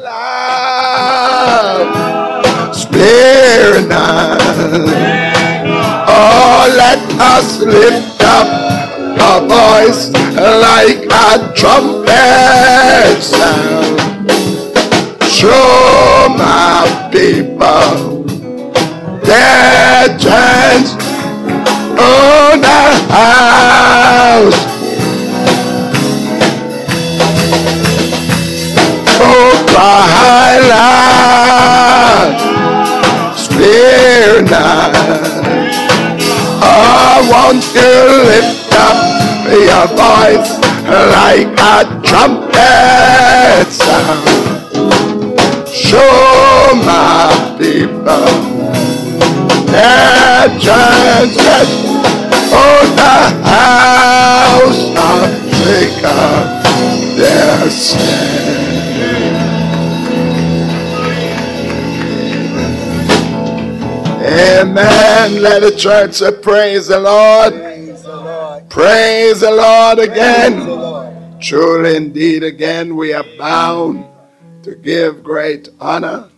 loud. Spare not. Oh, let us lift up a voice like a trumpet sound. Show my people their chance on the house. Highland. Spare not. I want to lift up your voice like a trumpet sound. Show my people their transgression. Oh, the house of Jacob, their sin. Amen. Let the church Praise the Lord. Praise the Lord, Praise the Lord again. The Lord. Truly, indeed, again, we are bound to give great honor,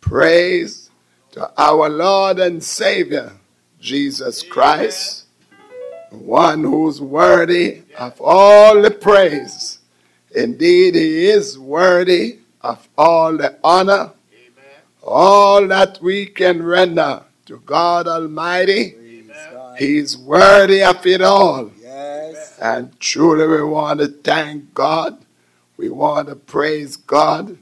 praise to our Lord and Savior, Jesus Christ, one who's worthy of all the praise. Indeed, he is worthy of all the honor, all that we can render to God Almighty. He's worthy of it all. Yes. And truly, we want to thank God. We want to praise God Amen.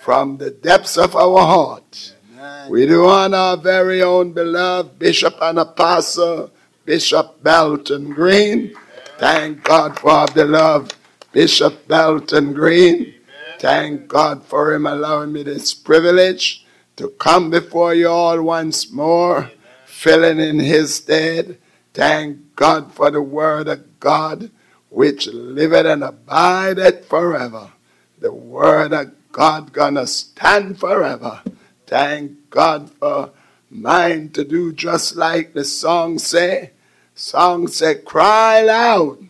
from the depths of our heart. Amen. We do honor our very own beloved Bishop and Apostle, Bishop Belton Green. Thank God for the love, Bishop Belton Green. Thank God for him allowing me this privilege to come before you all once more, filling in his stead. Thank God for the word of God, which liveth and abideth forever. The word of God gonna stand forever. Thank God for mine to do just like the song say. Song say, cry loud.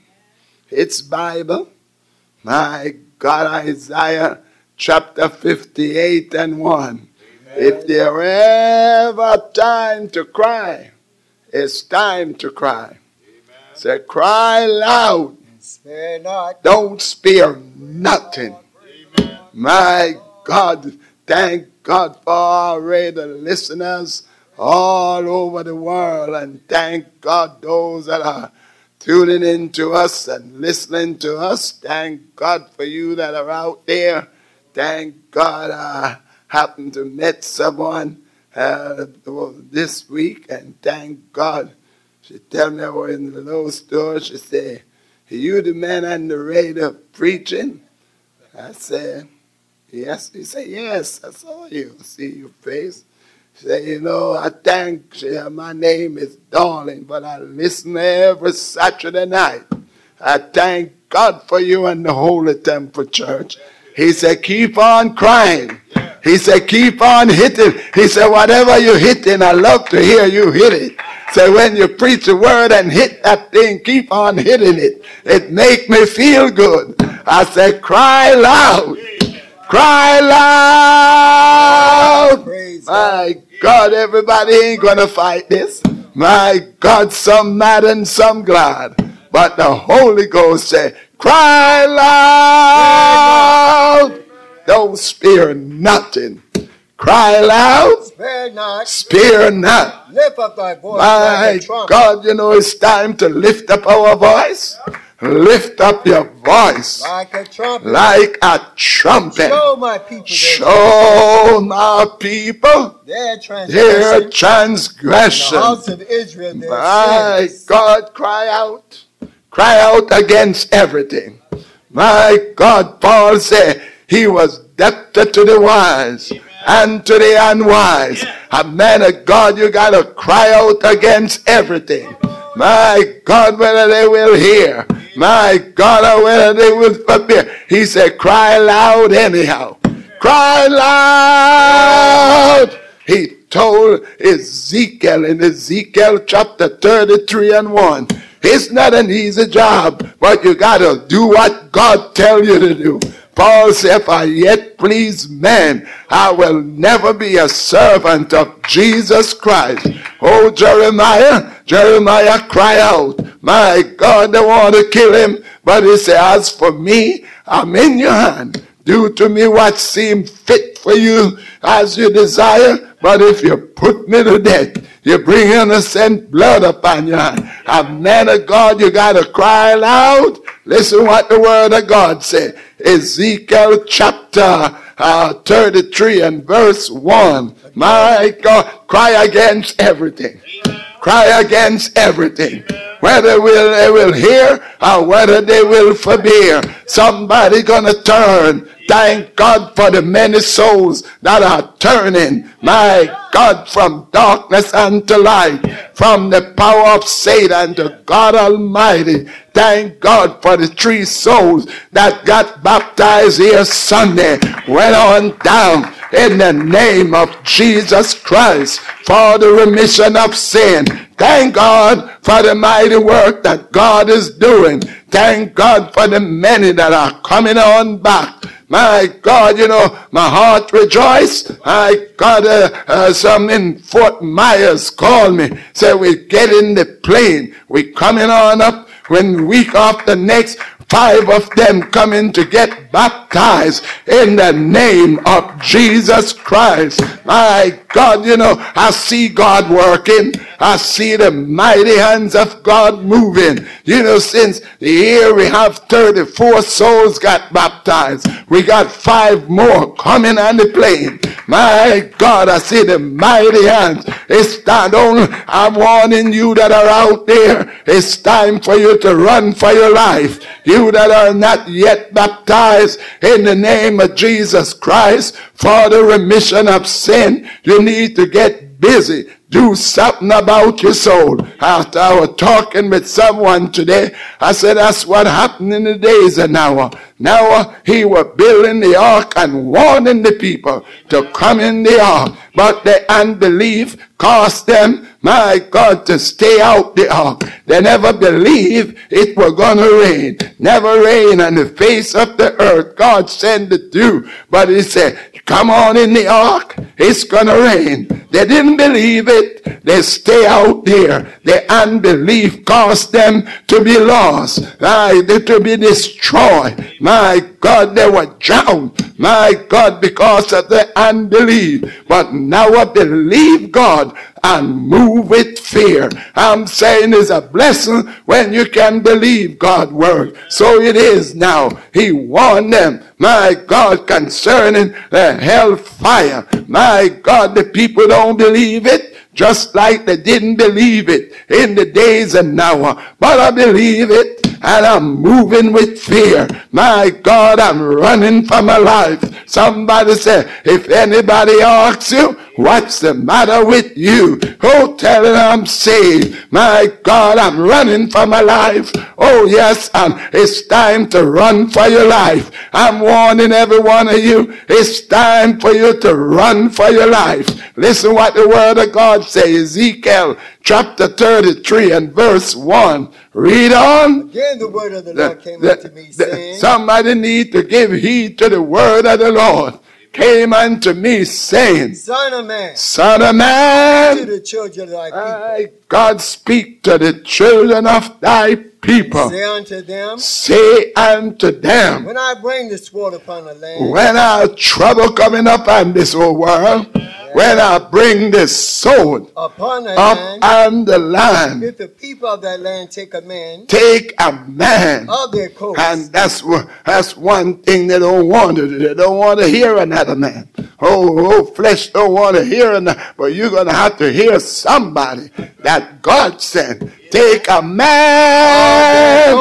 It's Bible. My God, Isaiah chapter 58 and 1. If there ever time to cry, it's time to cry. Amen. Say, cry loud. Spare not. Don't spare nothing. Amen. My God, thank God for our radio listeners all over the world, and thank God those that are tuning in to us and listening to us. Thank God for you that are out there. Thank God. Uh, happened to meet someone uh, this week, and thank God. She tell me I was in the low store. She said, you the man on the radio preaching? I said, yes. He said, yes, I saw you. see your face. She said, you know, I thank you. My name is Darling, but I listen every Saturday night. I thank God for you and the Holy Temple Church. He said, keep on crying. He said, keep on hitting. He said, whatever you hitting, I love to hear you hit it. So when you preach a word and hit that thing, keep on hitting it. It make me feel good. I said, cry loud. Cry loud. My God, everybody ain't gonna fight this. My God, some mad and some glad. But the Holy Ghost said, cry loud. Don't spare nothing. Cry loud. Spare not. Spare not. Lift up thy voice. My like God, you know it's time to lift up our voice. Lift up your voice like a trumpet. Like a trumpet. Show my people. Show my people their transgression. Their transgression. The house of Israel. my God, cry out. Cry out against everything. My God, Paul said, he was debtor to the wise Amen. and to the unwise. Yeah. A man of God, you got to cry out against everything. My God, whether they will hear. My God, or whether they will forbid. He said, cry loud anyhow. Cry loud. He told Ezekiel in Ezekiel chapter 33 and 1. It's not an easy job, but you got to do what God tell you to do. Paul said, if I yet please men, I will never be a servant of Jesus Christ. Oh, Jeremiah, Jeremiah cry out, my God, they want to kill him. But he said, as for me, I'm in your hand. Do to me what seems fit for you as you desire. But if you put me to death, you bring innocent blood upon you. A man of God, you got to cry loud. Listen what the word of God said. Ezekiel chapter uh, 33 and verse 1. My God, cry against everything. Cry against everything whether will, they will hear or whether they will forbear. Somebody gonna turn. Thank God for the many souls that are turning. My God, from darkness unto light, from the power of Satan to God Almighty. Thank God for the three souls that got baptized here Sunday. Went on down in the name of Jesus Christ for the remission of sin. Thank God for the mighty work that God is doing. Thank God for the many that are coming on back. My God, you know, my heart rejoiced. I got uh, uh, some in Fort Myers called me. Said we get in the plane. We coming on up when week after next five of them coming to get baptized in the name of Jesus Christ. My God, you know, I see God working. I see the mighty hands of God moving. You know, since the year we have 34 souls got baptized. We got five more coming on the plane. My God, I see the mighty hands. It's time. Don't, I'm warning you that are out there. It's time for you to run for your life. You that are not yet baptized in the name of Jesus Christ for the remission of sin, you need to get busy do something about your soul. After I was talking with someone today, I said that's what happened in the days of Noah. Noah, he was building the ark and warning the people to come in the ark. But the unbelief caused them, my God, to stay out the ark. They never believed it was gonna rain. Never rain on the face of the earth. God sent it through. But he said, come on in the ark. It's gonna rain. They didn't believe it. They stay out there. The unbelief caused them to be lost. Right, to be destroyed. My God, they were drowned. My God, because of the unbelief. But now I believe God and move with fear. I'm saying it's a blessing when you can believe God's word. So it is now. He warned them, my God, concerning the hellfire. My God, the people don't believe it just like they didn't believe it in the days of Noah. But I believe it and I'm moving with fear. My God, I'm running for my life. Somebody said, if anybody asks you, what's the matter with you? Oh, tell it I'm saved. My God, I'm running for my life. Oh, yes, and it's time to run for your life. I'm warning every one of you, it's time for you to run for your life. Listen what the word of God says, Ezekiel chapter 33 and verse 1. Read on. Again, the word of the Lord came unto me, saying, Somebody need to give heed to the word of the Lord. Came unto me, saying, Son of man, Son of to man, the children of thy people, God speak to the children of thy people. say unto them, Say unto them, When I bring the sword upon the land, when our trouble coming up on this whole world, when I bring this sword upon the up land, the land, if the people of that land take a man take a man of their coast, And that's what that's one thing they don't want to do. They don't want to hear another man. Oh, oh, flesh don't want to hear another. But you're gonna have to hear somebody that God sent. Take a man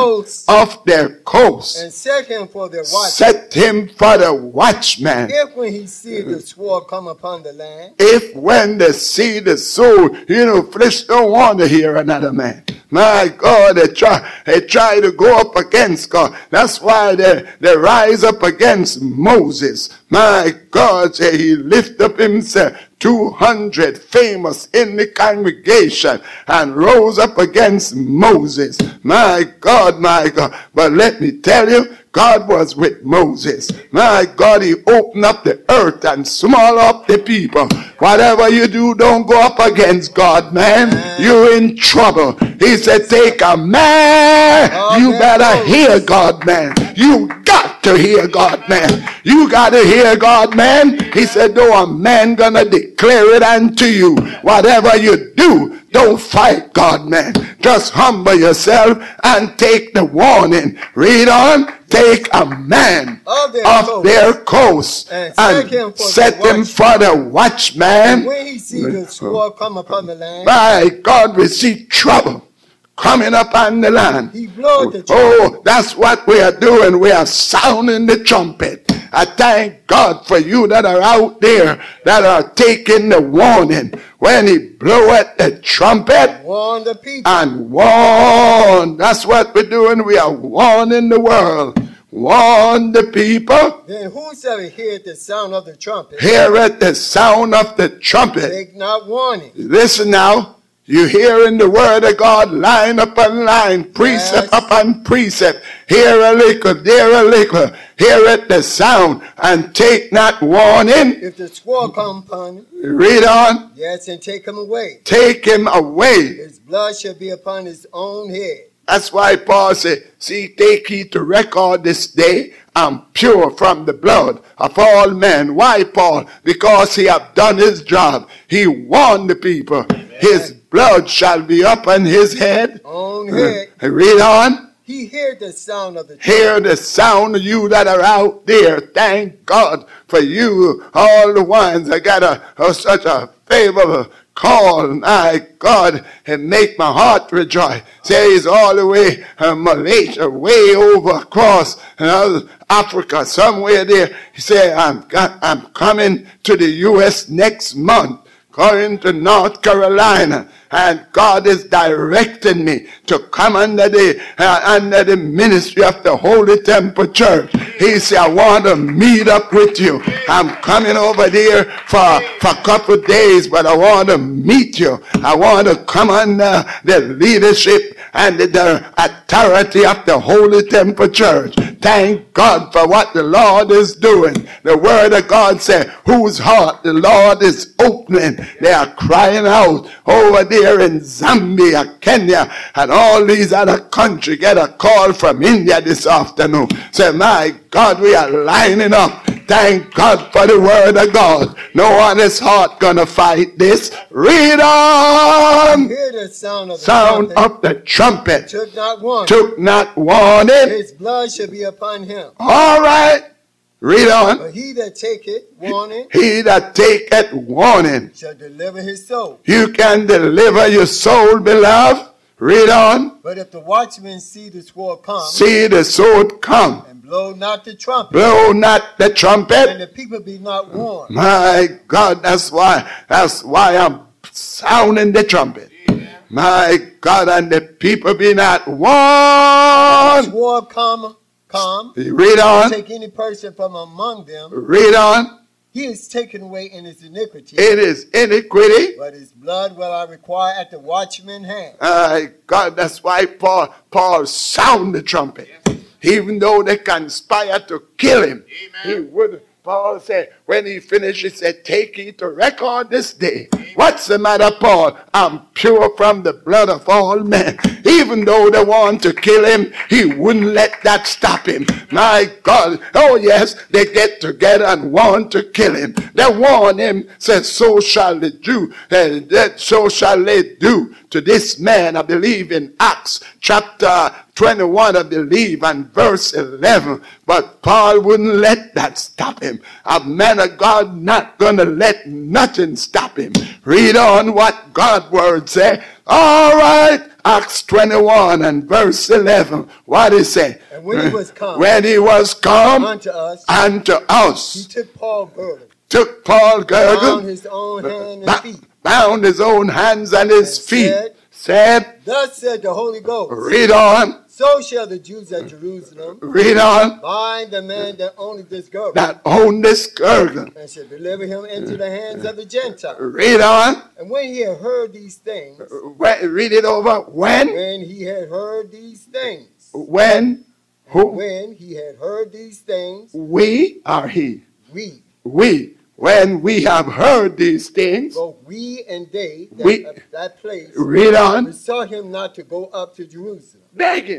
off their coast. and set him for their watch. Set him for the watchman. If when he see the sword come upon the land, If when they see the soul, you know, flesh don't want to hear another man. My God, they try, they try to go up against God. That's why they, they rise up against Moses. My God, say he lift up himself. 200 famous in the congregation and rose up against Moses. My God, my God. But let me tell you, God was with Moses. My God, he opened up the earth and small up the people. Whatever you do, don't go up against God, man. You're in trouble. He said, take a man. Oh, you better hear God, man. You got to hear God, man. You got to hear God, man. He said, though a man gonna declare it unto you, whatever you do, don't fight God, man. Just humble yourself and take the warning. Read on. Take a man Of their off coast their coast and and set him for the set him for the watchman. When he see the sword come upon the land, My God, we see trouble coming upon the land. the. Oh, that's what we are doing. We are sounding the trumpet. I thank God for you that are out there that are taking the warning. When he bloweth the trumpet Warn the people. and warn. That's what we're doing. We are warning the world. Warn the people. Then whosoever heareth the sound of the trumpet, Heareth the sound of the trumpet. take not warning. Listen now. You hearing the word of God line upon line, precept Yes. upon precept. Hear a little, there a little. Hear it the sound and take not warning. If the sword come upon him, Read on. yes, and take him away, Take him away. his blood shall be upon his own head. That's why Paul said, See, take heed to record this day. I'm pure from the blood of all men. Why, Paul? Because he have done his job. He warned the people. His blood shall be upon his head. Own head. Read on. He heard the sound of the trumpet. Hear the sound of you that are out there. Thank God for you, all the ones that got a, a- such a favorable call. My God, and make my heart rejoice. Say he's all the way uh, Malaysia, way over across uh, Africa, somewhere there. He said, I'm, I'm coming to the U.S. next month going to North Carolina, and God is directing me to come under the uh, under the ministry of the Holy Temple Church. He said, "I want to meet up with you. I'm coming over there for for a couple days, but I want to meet you. I want to come under the leadership and the, the authority of the Holy Temple Church. Thank God for what the Lord is doing. The Word of God said, "Whose heart the Lord is opening." They are crying out over there in Zambia, Kenya, and all these other countries. Get a call from India this afternoon. Say, my God, we are lining up. Thank God for the word of God. No one is heart gonna fight this. Read on. Hear the sound of the Sound trumpet. of the trumpet. Took not warning. Took not warning. His blood shall be upon him. All right. Read on. But he that taketh warning He that taketh warning. shall deliver his soul. You can deliver your soul, beloved. Read on. But if the watchman see the sword come See the sword come. and blow not the trumpet, Blow not the trumpet, and the people be not warned, My God, that's why, that's why I'm sounding the trumpet. My God, and the people be not warned. sword come, come, Read on. take any person from among them, Read on. he is taken away in his iniquity. It is iniquity. But his blood will I require at the watchman's hand. My God, that's why Paul, Paul sound the trumpet. Even though they conspire to kill him, he would. Paul said, when he finished, he said, Take ye to record this day. What's the matter, Paul? I'm pure from the blood of all men. Even though they want to kill him, he wouldn't let that stop him. My God. Oh, yes, they get together and want to kill him. They warn him, says, So shall they do, and eh, that eh, so shall they do to this man. I believe in Acts chapter 21, I believe, and verse 11. But Paul wouldn't let that stop him. A man of God not gonna let nothing stop him. Read on what God word say. All right. Acts 21 and verse 11. What is it? And when he was come When he was come unto us, unto us, he took Paul girdle, took Paul bound his own hand and feet. bound his own hands and his And feet, said, said, Thus said the Holy Ghost, read on, so shall the Jews at Jerusalem read on, bind the man that owneth this girdle, that own this girdle. and shall deliver him into the hands of the Gentiles. Read on, And when he had heard these things, read it over. When, when he had heard these things, when, Who? When he had heard these things, We are he. we, We. When we have heard these things, both we and they that, We- that place, read on. besought him not to go up to Jerusalem. Beg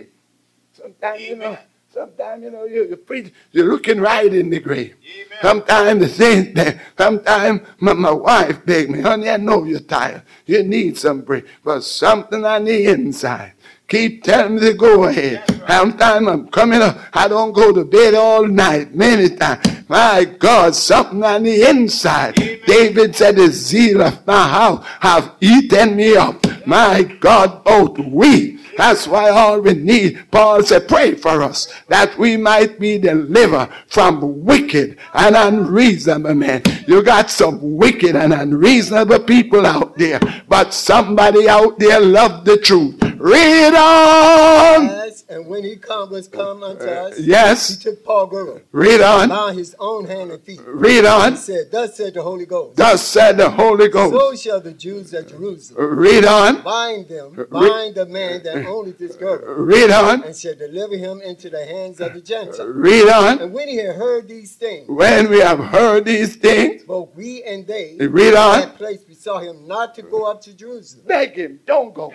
Sometimes, you know, sometimes, you know, you, you preach, you're looking right in the grave. Sometimes the saints there. Sometimes my, my wife begged me, honey, I know you're tired. You need some break. But something on the inside. Keep telling me to go ahead. Sometimes I'm coming up. I don't go to bed all night. Many times. My God, something on the inside. David said, the zeal of my house have eaten me up. My God, both we that's why all we need, Paul said, pray for us that we might be delivered from wicked and unreasonable men. You got some wicked and unreasonable people out there, but somebody out there love the truth. Read on. Yes, and when he come, was come uh, unto us, Yes. he took Paul girdle, Read on. bound his own hand and feet. Read He on. said, Thus said the Holy Ghost. Thus said the Holy Ghost. So shall the Jews at Jerusalem Read on. bind them, bind the man that owneth this girdle, Read on. and shall deliver him into the hands of the Gentiles. Read on. And when he had heard these things, When we have heard these things, both we and they Read on. that place besought him not to go up to Jerusalem. beg him, don't go.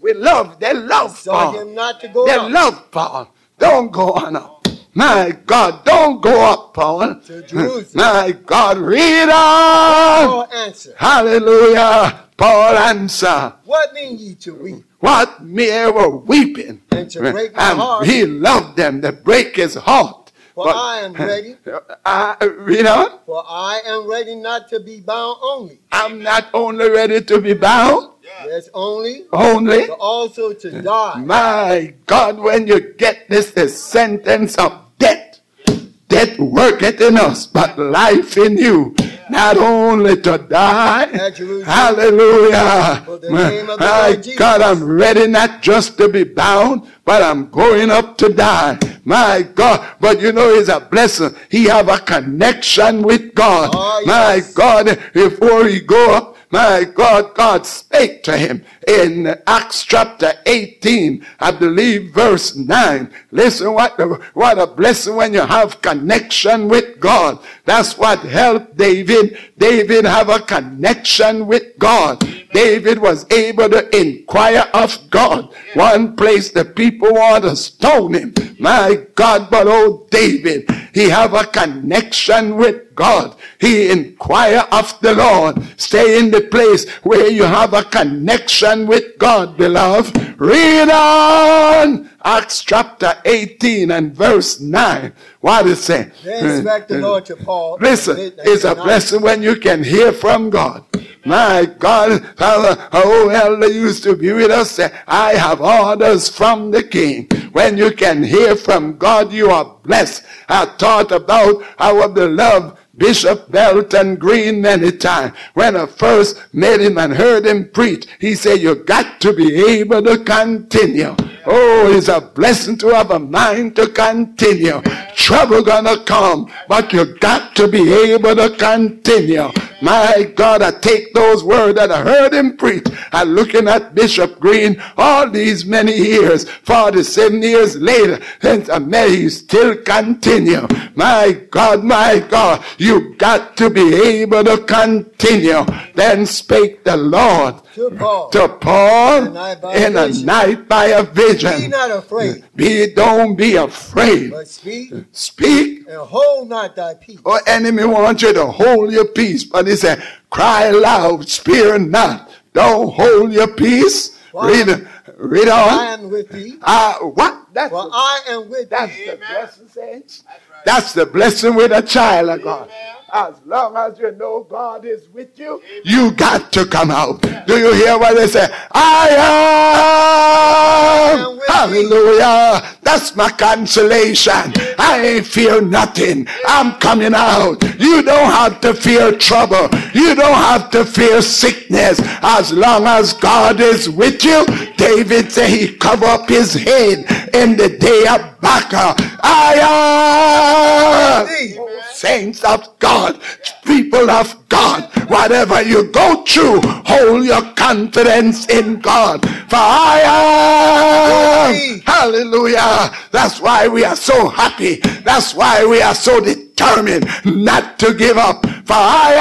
We love, they love Paul. him not to go They up love Paul. Don't go on up. My God, don't go up, Paul. to Jerusalem. My God, read on. Paul answered, Hallelujah. Paul answer. What mean ye to weep What mere were weeping. and to break my heart? he loved them that break his heart. For But- I am ready, Uh, read on. for I am ready not to be bound only. I'm not only ready to be bound, Yes, only, only. but also to die. My God, when you get this, the sentence of death, death worketh in us, but life in you. Not only to die, At hallelujah. For the name of the My Lord Jesus. God, I'm ready not just to be bound, but I'm going up to die. My God, but you know, it's a blessing. He have a connection with God. Oh, My yes. God, before he go up, my God, God spake to him in Acts chapter 18, I believe verse 9. Listen, what, what a blessing when you have connection with God. That's what helped David. David have a connection with God. David was able to inquire of God. One place the people want to stone him. My God, but oh David, he have a connection with God. He inquire of the Lord. Stay in the place where you have a connection with God, beloved. Read on Acts chapter 18 and verse 9. What is it? Then spake the Lord to Paul. Listen, it's a blessing when you can hear from God. My God, our old elder used to be with us. Say, I have orders from the king. When you can hear from God, you are blessed. I thought about our beloved Bishop Belton Green many times. When I first met him and heard him preach, he said, you got to be able to continue. Oh, it's a blessing to have a mind to continue. Trouble gonna come, but you got to be able to continue. My God, I take those words that I heard him preach. I'm looking at Bishop Green all these many years, 47 years later, since I met, he still continue. My God, my God, you got to be able to continue. Then spake the Lord To Paul. to Paul In a night by a in a vision. night by a Be not afraid, Be, don't be afraid. but speak Speak and hold not thy peace. or enemy wants you to hold your peace. But he said, cry loud, spare not. Don't hold your peace. Why? Read, read I am with thee, Uh, what? That's, for the, I am with that's thee. the blessing, saints. That's the blessing with a child of God. As long as you know God is with you, you got to come out. Do you hear what they say? I am am. with Hallelujah. That's my consolation. I ain't fear nothing. I'm coming out. You don't have to fear trouble. You don't have to fear sickness. As long as God is with you, David said he cover up his head in the day of battle. I am Thee. Saints of God, people of God, Whatever you go through, hold your confidence in God. For I am. Hallelujah. That's why we are so happy. That's why we are so determined not to give up. For I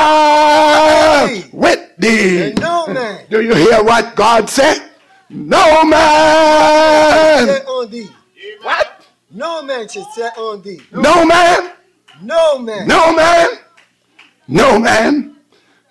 am with thee. No man Do you hear what God said? No man. set on thee. What? No man should set on thee. No man. No man. No man. No man.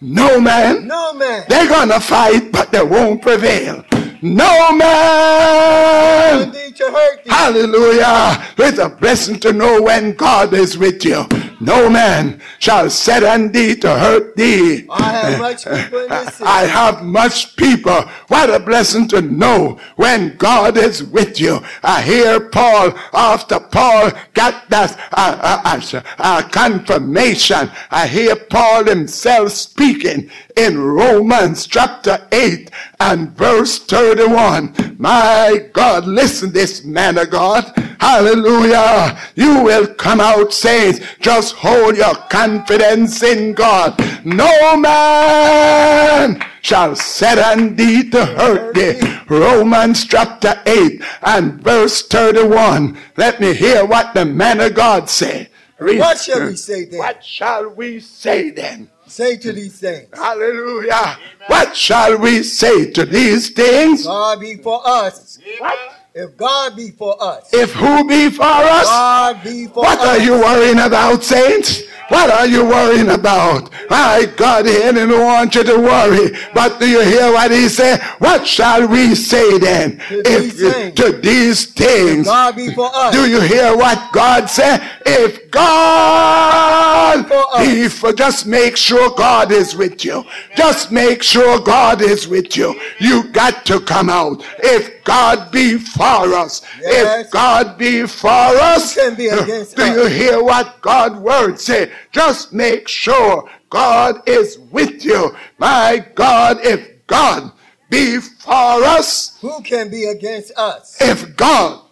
No man. No man. They're gonna fight, but they won't prevail. No man. thee to hurt thee. Hallelujah. It's a blessing to know when God is with you. No man shall set on thee to hurt thee. I have much people in this city. I have much people. What a blessing to know when God is with you. I hear Paul, after Paul got that uh, uh, uh, confirmation, I hear Paul himself speaking in Romans chapter 8 and verse 31. My God, listen this man of God. Hallelujah. You will come out saints. Just hold your confidence in God. No man shall set on thee to hurt thee. Romans chapter 8 and verse 31. Let me hear what the man of God said. What shall we say then? What shall we say then? Say to these things. Hallelujah. What shall we say to these things? God be for us. What? If God be for us. If who be for us? God be for What us. are you worrying about, saints? What are you worrying about? My God, he didn't want you to worry. But do you hear what he said? What shall we say then? To If these things. to these things. God be for us. Do you hear what God said? If God For us. be for just make sure God is with you. Just make sure God is with you. You got to come out. If God be for us, Yes. if God be for us, Who can be against do us? you hear what God word say? Just make sure God is with you. My God, if God be for us, Who can be against us? if God,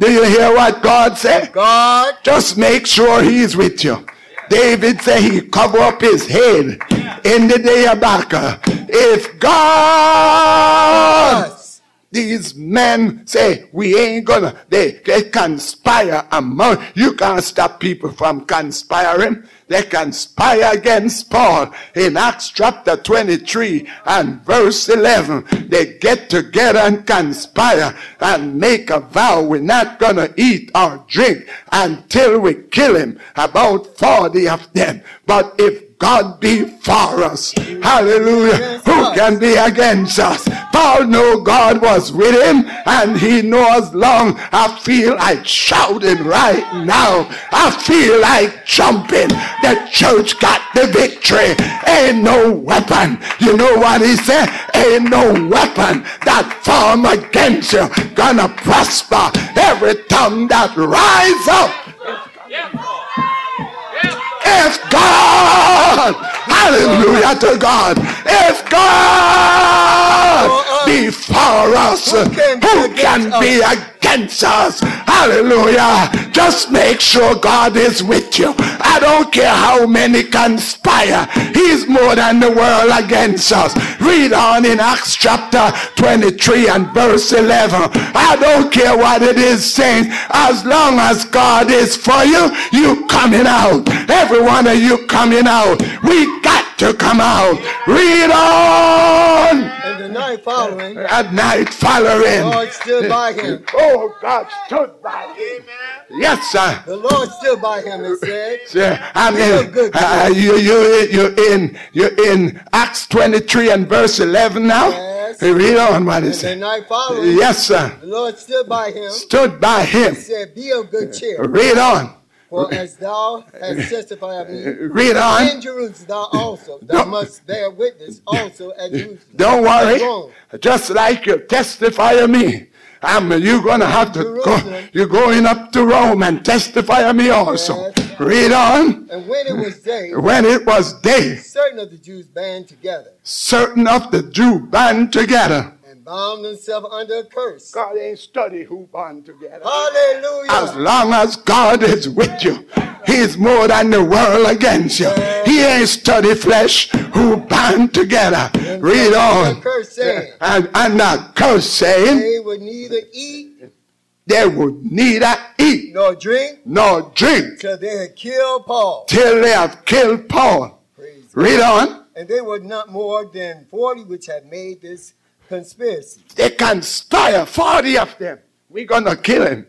do you hear what God said? God. Just make sure he's with you. David said he cover up his head in the day of battle. If God, Us. These men say we ain't gonna, they, they conspire among, you can't stop people from conspiring. They conspire against Paul in Acts chapter 23 and verse 11. They get together and conspire and make a vow we're not gonna eat or drink until we kill him. About 40 of them. But if God be for us. Hallelujah. Who can be against us? Paul knew God was with him and he knows long I feel like shouting right now. I feel like jumping. The church got the victory. Ain't no weapon. You know what he said? Ain't no weapon that form against you gonna prosper. Every tongue that rise up if God, hallelujah to God, if God oh, oh. be for us, Who can be against against us? Hallelujah. Just make sure God is with you. I don't care how many conspire. He's more than the world against us. Read on in Acts chapter 23 and verse 11. I don't care what it is saying. As long as God is for you, you coming out. Every one of you coming out. We got to come out. Read on. And the night following, At night following. God stood by him. Oh, God stood by him. Yes, sir. The Lord stood by him and said, Sir, I Real in, good. uh, you, you, you're in, you're in Acts 23 and verse 11 now. Yes. Read on what it And the says. Yes, sir. the Lord stood by him Stood by him. and said, Be of good cheer, Read on. For as thou hast testified of me, Read in on. Jerusalem thou also, thou Don't- must bear witness also at Jerusalem. Don't worry. Just like you testify of me. Um, you're gonna have to go. You're going up to Rome and testify of me also. Yes. Read on. And when it was day, When it was day, certain of the Jews band together certain of the Jew band together. Bound themselves under a curse. God ain't study who band together. Hallelujah. As long as God is with you, He's more than the world against you. He ain't study flesh who band together. Read on. Curse saying, And, and not curse saying they would neither eat they would neither eat nor drink nor drink till they had killed Paul. till they have killed Paul. Praise God. Read on. And they were not more than 40 which had made this conspiracy. They conspire, 40 of them. We're going to kill him.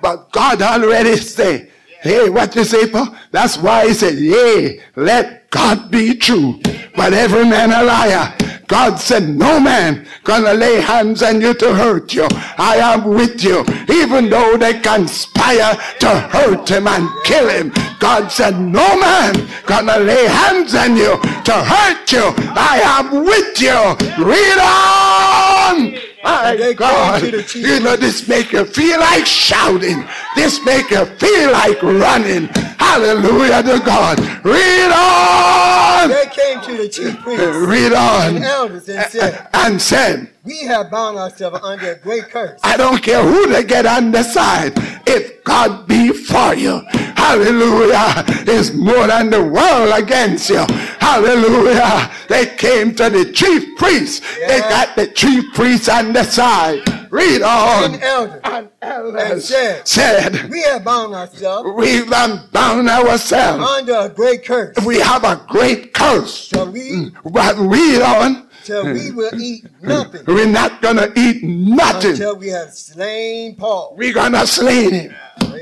But God already say, hey, what you say, Paul? That's why he said, yea, let God be true, but every man a liar. God said, no man gonna lay hands on you to hurt you. I am with you. Even though they conspire to hurt him and kill him. God said, no man gonna lay hands on you to hurt you. I am with you. Read on. My ah, They God, to the chief you know, this make you feel like shouting. This make you feel like running. Hallelujah to God. Read on. They came to the chief priests Read and on. elders and said, And said, We have bound ourselves under a great curse. I don't care who they get on the side. If God be for you, hallelujah, is more than the world against you. Hallelujah. They came to the chief priest. They got the chief priest on the side. Read on. And elders And elders said, said, We have bound ourselves We've bound ourselves. under a great curse. We have a great curse. Shall we, mm. But read on. Till we hmm. will eat hmm. nothing We're not to eat nothing. until we have slain Paul. We're gonna slay him.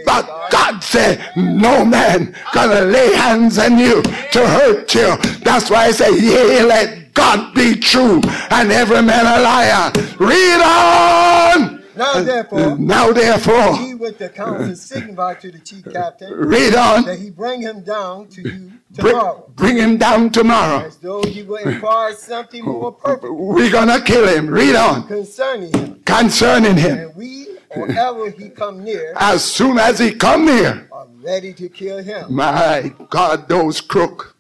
But God said, no man gonna lay hands on you to hurt you. That's why I say, yea, let God be true and every man a liar. Read on. Now therefore, Now therefore, he with the council signified to the chief captain read on. that he bring him down to you Bring, bring him down tomorrow. as though will inquire something more perfect We're gonna kill him. Read on. concerning him. Concerning him. And we, or ever he come near, As soon as he come near, are ready to kill him. My God, those crook.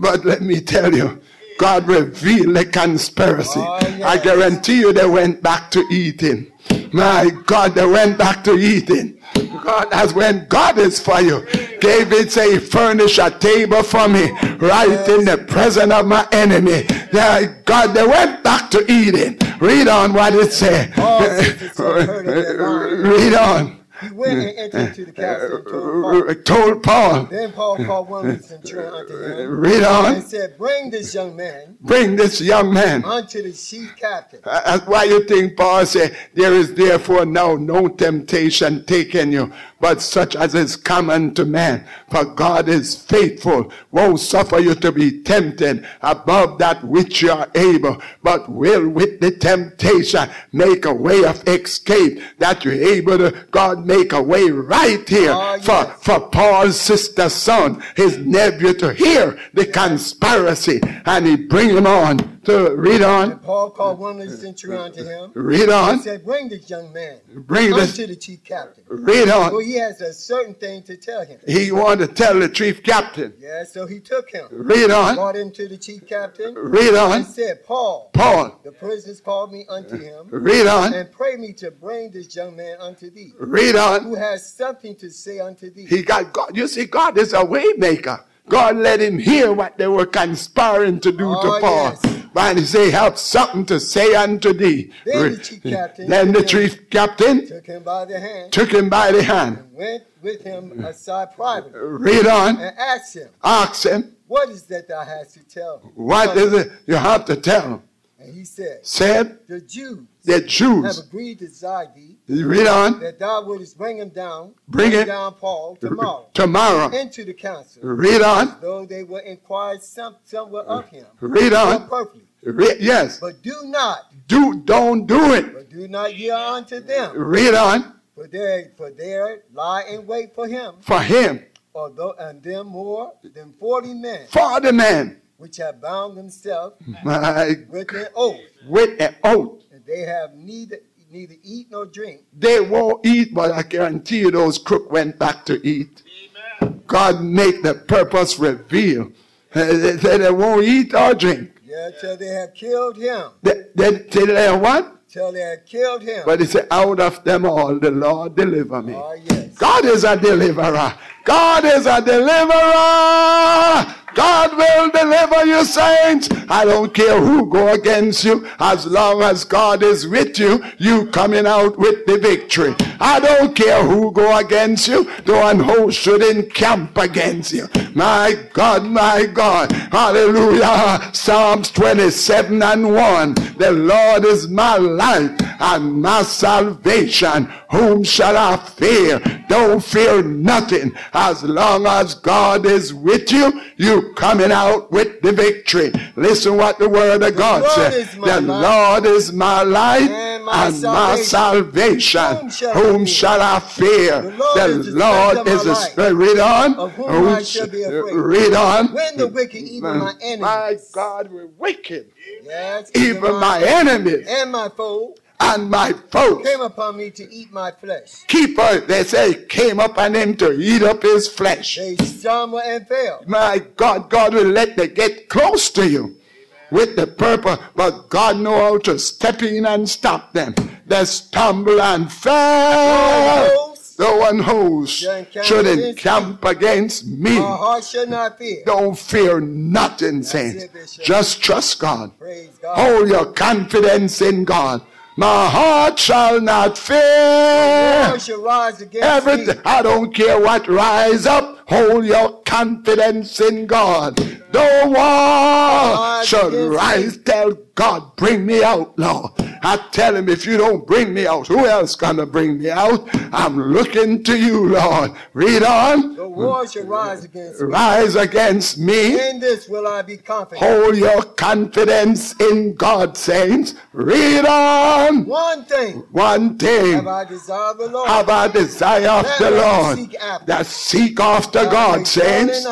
But let me tell you, God revealed the conspiracy. Oh, yes. I guarantee you they went back to eating. My God, they went back to eating. God, as when God is for you. David say, furnish a table for me right in the presence of my enemy. Yeah, God, they went back to eating. Read on what it said. All sisters have heard of that line. Read on. He went and entered into the castle and told Paul. Uh, uh, uh, told Paul. Then Paul called one of the centurion unto him Read on. and said, Bring this young man Bring this young man. unto the chief captain. Uh, That's why you think Paul said, There is therefore now no temptation taken you, but such as is common to man. For God is faithful, won't suffer you to be tempted above that which you are able, but will with the temptation make a way of escape that you're able to, God make a way right here Oh, for, yes. for Paul's sister's son, his nephew to hear the conspiracy and he bring him on to read on. And Paul called one of the centurion to him Read on. said, Bring this young man Bring this. to the chief captain. Read For on. He has a certain thing to tell him. He wanted to tell the chief captain. Yeah, so he took him, Read on. brought him to the chief captain, Read on. He said, Paul, Paul. the prisoners called me unto uh, him, Read on. and pray me to bring this young man unto thee, Read on. who has something to say unto thee. He got God. You see, God is a way maker. God let him hear what they were conspiring to do Oh, to ah, Paul. yes. And he say, have something to say unto thee. Then the chief captain Then the took him- chief captain took him by the hand took him by the hand. and went with him aside privately Read on. and asked him, Ask him, What is that thou hast to tell? me?" what is it you have to tell him? And he said, Said The Jews the have agreed to thee Read on. that thou wouldest bring him down, Bring it. down Paul tomorrow Tomorrow. into the council, Read on. though they will inquire some, somewhat of him. Read on. perfectly. Yes. But do not, Do don't do it. but do not yield unto them, Read on for there for there lie in wait for him, for him. although and them more than forty men, For the man. Which have bound themselves My, with an oath, with an oath. and they have neither neither eat nor drink. They won't eat, but I guarantee you those crook went back to eat. Amen. God make the purpose reveal. They they won't eat or drink. Yeah, till they have killed him. They, they, till they what? Till they have killed him. But he said, out of them all, the Lord deliver me. Oh yes. God is a deliverer. God is a deliverer. Whatever you saints, I don't care who go against you. As long as God is with you, you coming out with the victory. I don't care who go against you. The one who should encamp against you. My God, my God. Hallelujah. Psalms 27 and 1. The Lord is my light and my salvation. Whom shall I fear? Don't fear nothing. As long as God is with you, you coming out with the victory. Listen what the word of God says. The Lord is my light and my, and my salvation. Whom shall, Whom shall I fear? The Lord, the is, the Lord is the Spirit. Read on. Of whom Whom I shall be afraid. Uh, read on. When the wicked, even my enemies. My God, we're wicked. Yes, even, even my, my enemies. And my foe and my folks came upon me to eat my flesh. Keeper, they say, came upon him to eat up his flesh. They stumble and fell. My God, God will let them get close to you with the purpose, but God know how to step in and stop them. They stumble and fell. the one who should encamp against me. My heart should not fear. Don't fear nothing, saints. Just trust God. God. Hold your confidence in God. My heart shall not fear. Shall rise against Everything. I don't care what rise up. Hold your confidence in God. No one shall rise. Tell God, bring me out, Lord. I tell him, if you don't bring me out, who else gonna bring me out? I'm looking to you, Lord. Read on. The war shall rise against me. Rise against me. In this will I be confident. Hold your confidence in God, saints. Read on. One thing. One thing. Have I desire the Lord. Have I desire of the Lord. Seek that seek after God, saints.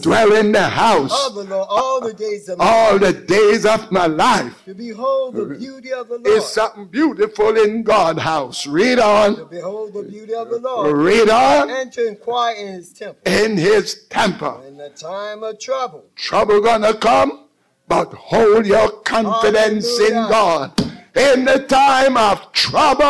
Dwell in the house. Of the Lord all the days of my all life. the days of my life. To behold the beauty of the Lord. Is something beautiful in God's house. Read on. To behold the beauty of the Lord. Read on. And to inquire in his temple. In his temple. In the time of trouble. Trouble gonna come, but hold your confidence Hallelujah. in God. In the time of trouble,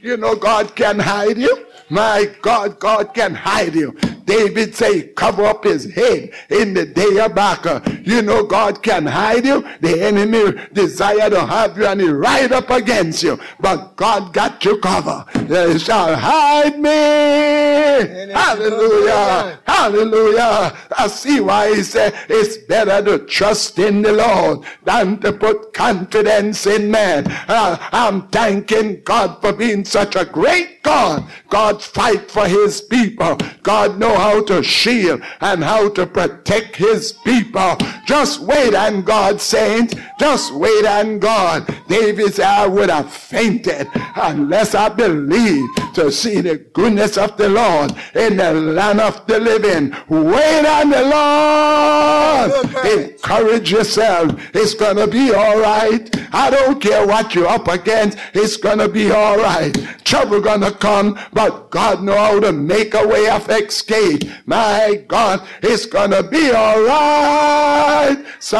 you know God can hide you. My God, God can hide you. David say, cover up his head in the day of battle. You know God can hide you. The enemy desire to have you and he ride up against you. But God got you covered. They shall hide me. Hallelujah. Hallelujah. I see why he said it's better to trust in the Lord than to put confidence in man. Uh, I'm thanking God for being such a great God. God fight for his people. God know how to shield and how to protect his people. Just wait on God, saints. Just wait on God. David said, I would have fainted unless I believed to see the goodness of the Lord in the land of the living. Wait on the Lord. Encourage yourself. It's going to be all right. I don't care what you're up against. It's going to be all right. Trouble going to come, but God know how to make a way of escape. My God, it's to be all right. So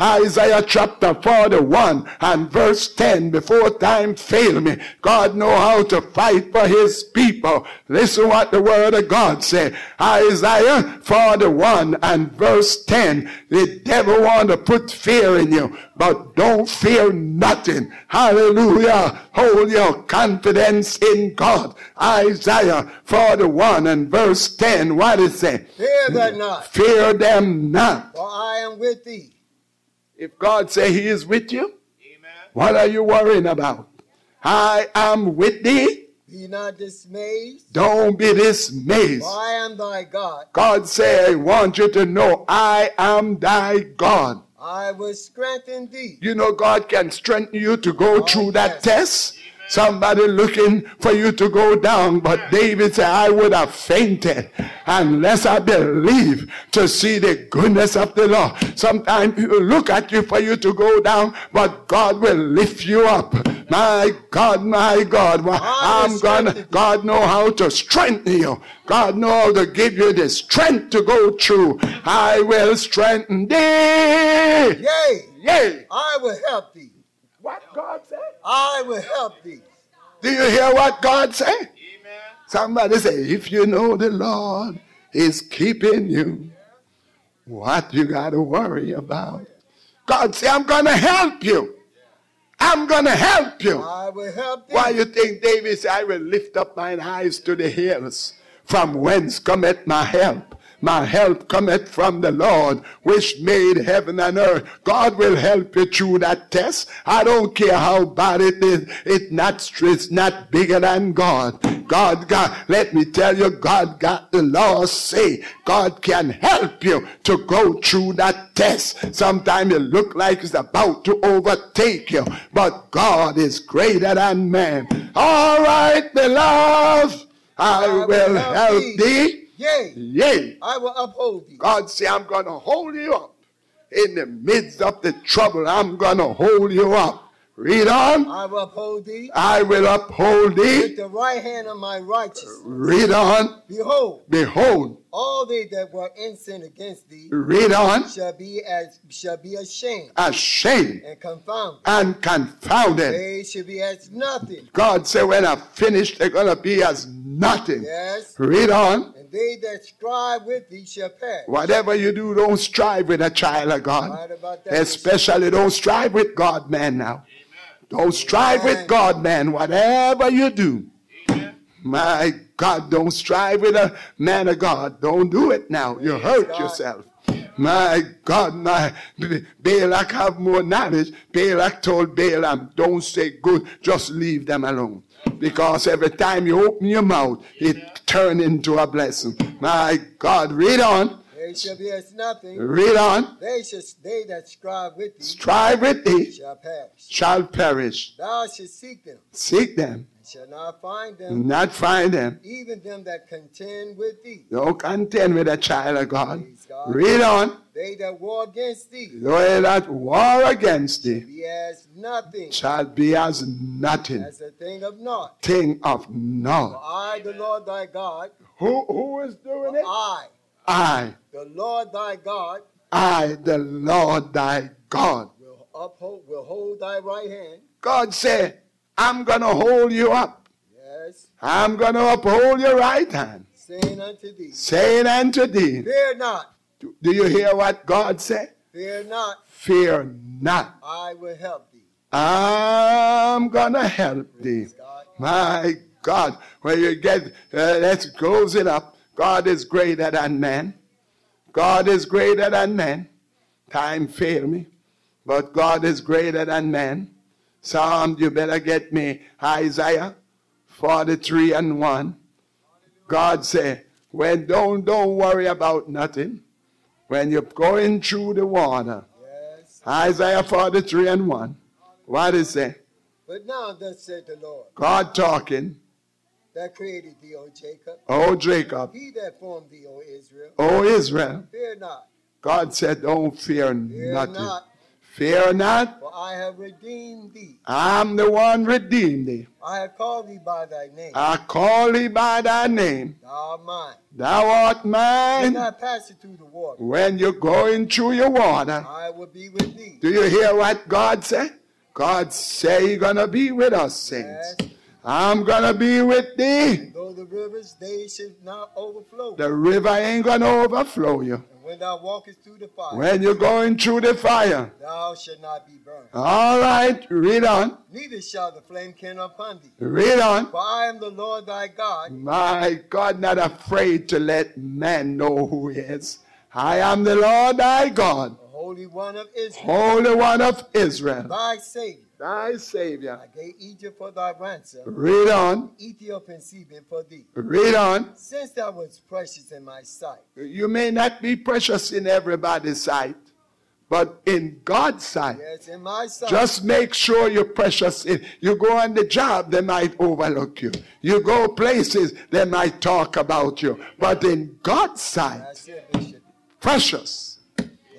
Isaiah chapter 41 and verse 10, before time fail me, God know how to fight for his people. Listen what the word of God said. Isaiah 41 and verse 10. The devil want to put fear in you, but don't fear nothing. Hallelujah. Hold your confidence in God. Isaiah 41 and verse 10. What is it? Fear them not. Fear them not. For I am with thee. If God say he is with you, Amen. what are you worrying about? I am with thee. Be not dismayed. Don't be dismayed. I am thy God. God say, I want you to know, I am thy God. I will strengthen thee. You know, God can strengthen you to go oh, through that yes. test. Somebody looking for you to go down. But David said, I would have fainted unless I believe to see the goodness of the Lord. Sometimes people look at you for you to go down, but God will lift you up. My God, my God. I'm gonna, God know how to strengthen you. God know how to give you the strength to go through. I will strengthen thee. Yea. Yea. I will help thee. What God said? I will help thee. Do you hear what God said? Amen. Somebody say, if you know the Lord is keeping you, what you got to worry about. God say, I'm going to help you. I'm going to help you. I will help thee. Why you think David said, I will lift up mine eyes to the hills, from whence cometh my help? My help cometh from the Lord, which made heaven and earth. God will help you through that test. I don't care how bad it is. It's not, it's not bigger than God. God, God, let me tell you, God got the law say. God can help you to go through that test. Sometimes it look like it's about to overtake you, but God is greater than man. All right, beloved, I, I will help thee. thee. Yea, Yea, I will uphold thee. God say, I'm going to hold you up. In the midst of the trouble, I'm going to hold you up. Read on. I will uphold thee I will uphold thee. with the right hand of my righteousness. Read on. Behold, Behold. all they that were in sin against thee Read on. shall be as shall be ashamed Ashamed and confounded. and confounded. They shall be as nothing. God said, when I finish, they're going to be as nothing. Yes. Read on. And they that strive with thee shall perish. Whatever you do, don't strive with a child of God. Right. Especially don't strive with God, man, now. Don't strive with God, man. Whatever you do. My God, don't strive with a man of God. Don't do it now. You hurt God. yourself. My God, my Balak have more knowledge. Balak told Balaam, don't say good, just leave them alone. Because every time you open your mouth, it turn into a blessing. My God, read on. They shall be as nothing. Read on. They shall they that strive with thee Strive with thee, shall perish. shall perish. Thou shalt seek them Seek them, and shall not find them. not find them. Even them that contend with thee. Don't contend with a child of God. God. Read on. They that war against thee They that war against thee Shall be as nothing, shall be as nothing, as a thing of naught. thing of For naught. I, the Lord thy God, Who, who is doing it? I, I, the Lord thy God, I, the Lord thy God. will uphold, will hold thy right hand. God said, I'm going to hold you up. Yes, I'm going to uphold your right hand, saying unto thee, saying unto thee, Fear not, do do you hear what God said? fear not, Fear not. I will help thee. I'm going to help thee. God. My God, when you get, uh, let's close it up. God is greater than man. God is greater than man. Time fail me, but God is greater than man. Psalm, you better get me Isaiah 43 and 1. God say, when don't don't worry about nothing. When you're going through the water. Yes. Isaiah 43 and 1. What is it? But now thus said the Lord, God talking. that created thee, O Jacob, Oh, Jacob. he that formed thee, O Israel, Oh, Israel. fear not, God said, don't fear fear nothing. not, Fear not. for I have redeemed thee. I'm the one redeemed thee. I have called thee by thy name. I call thee by thy name. Thou art mine. Thou art When mine. thou passest through the water, When you're going through your water, I will be with thee. do you hear what God said? God say He's gonna be with us, saints. Yes. I'm gonna be with thee. And though the rivers, they should not overflow. The river ain't gonna overflow you. When thou walkest through the fire, When you're going through the fire. thou shalt not be burned. All right, read on. Neither shall the flame kindle upon thee. Read on. For I am the Lord thy God, My God, not afraid to let man know who he is. I am the Lord thy God, the Holy One of Israel, Holy One of Israel, thy Savior. Thy Savior. I gave Egypt for thy ransom, Read on, Ethiopia and Seba for thee. read on. Since thou wast precious in my sight, You may not be precious in everybody's sight, but in God's sight. yes, in my sight, Just make sure you're precious. You go on the job, they might overlook you. You go places, they might talk about you. But in God's sight, it, precious.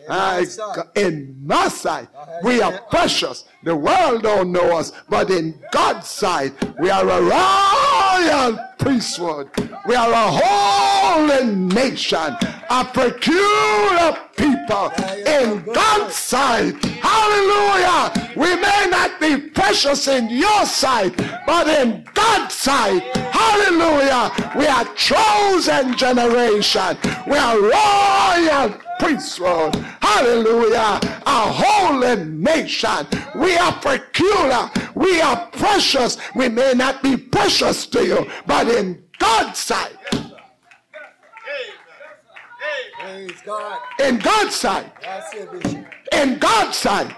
In my I, sight, in my sight, we are precious. The world don't know us, but in God's sight, we are a royal priesthood. We are a holy nation, a peculiar people in God's sight. Hallelujah. We may not be precious in your sight, but in God's sight. Hallelujah. We are chosen generation. We are royal priesthood. Hallelujah. A holy nation. We are peculiar. We are precious. We may not be precious to you, but in God's sight. Praise God. In God's sight. It, In God's sight.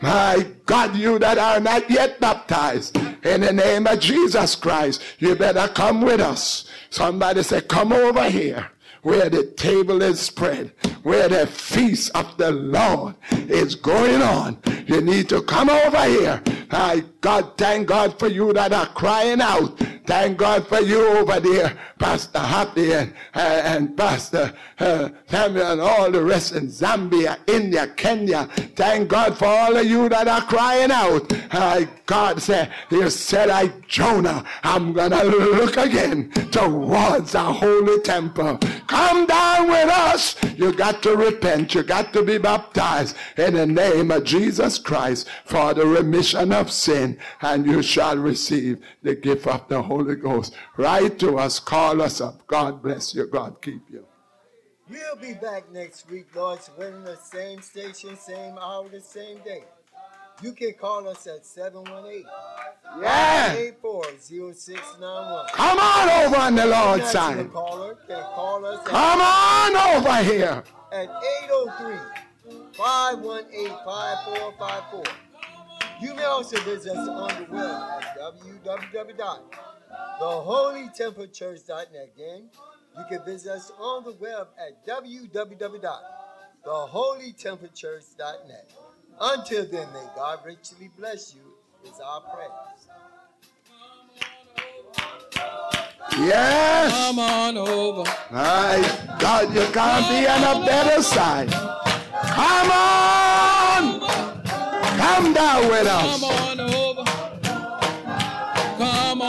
My God, you that are not yet baptized, in the name of Jesus Christ, you better come with us. Somebody say, come over here where the table is spread, where the feast of the Lord is going on. You need to come over here. I God, thank God for you that are crying out. Thank God for you over there, Pastor Happy and, uh, and Pastor uh, Samuel and all the rest in Zambia, India, Kenya. Thank God for all of you that are crying out. Uh, God said, you said like Jonah, I'm gonna look again towards our holy temple. Come down with us. You got to repent. You got to be baptized in the name of Jesus Christ for the remission of sin and you shall receive the gift of the Holy Ghost. Write to us, call us up. God bless you. God keep you. We'll be back next week, Lord, winning the same station, same hour, the same day. You can call us at 718 Yeah. 0691. Come on over on the Lord's side. caller can call us Come on over here. at 803 518 5454. You may also visit us on the web at www.theholytemplechurch.net. Again, you can visit us on the web at www.theholytemplechurch.net. Until then, may God richly bless you, is our prayer. Yes. Come on over. My God, you can't be on a better side. Come on. Come down with us. Come on over. Come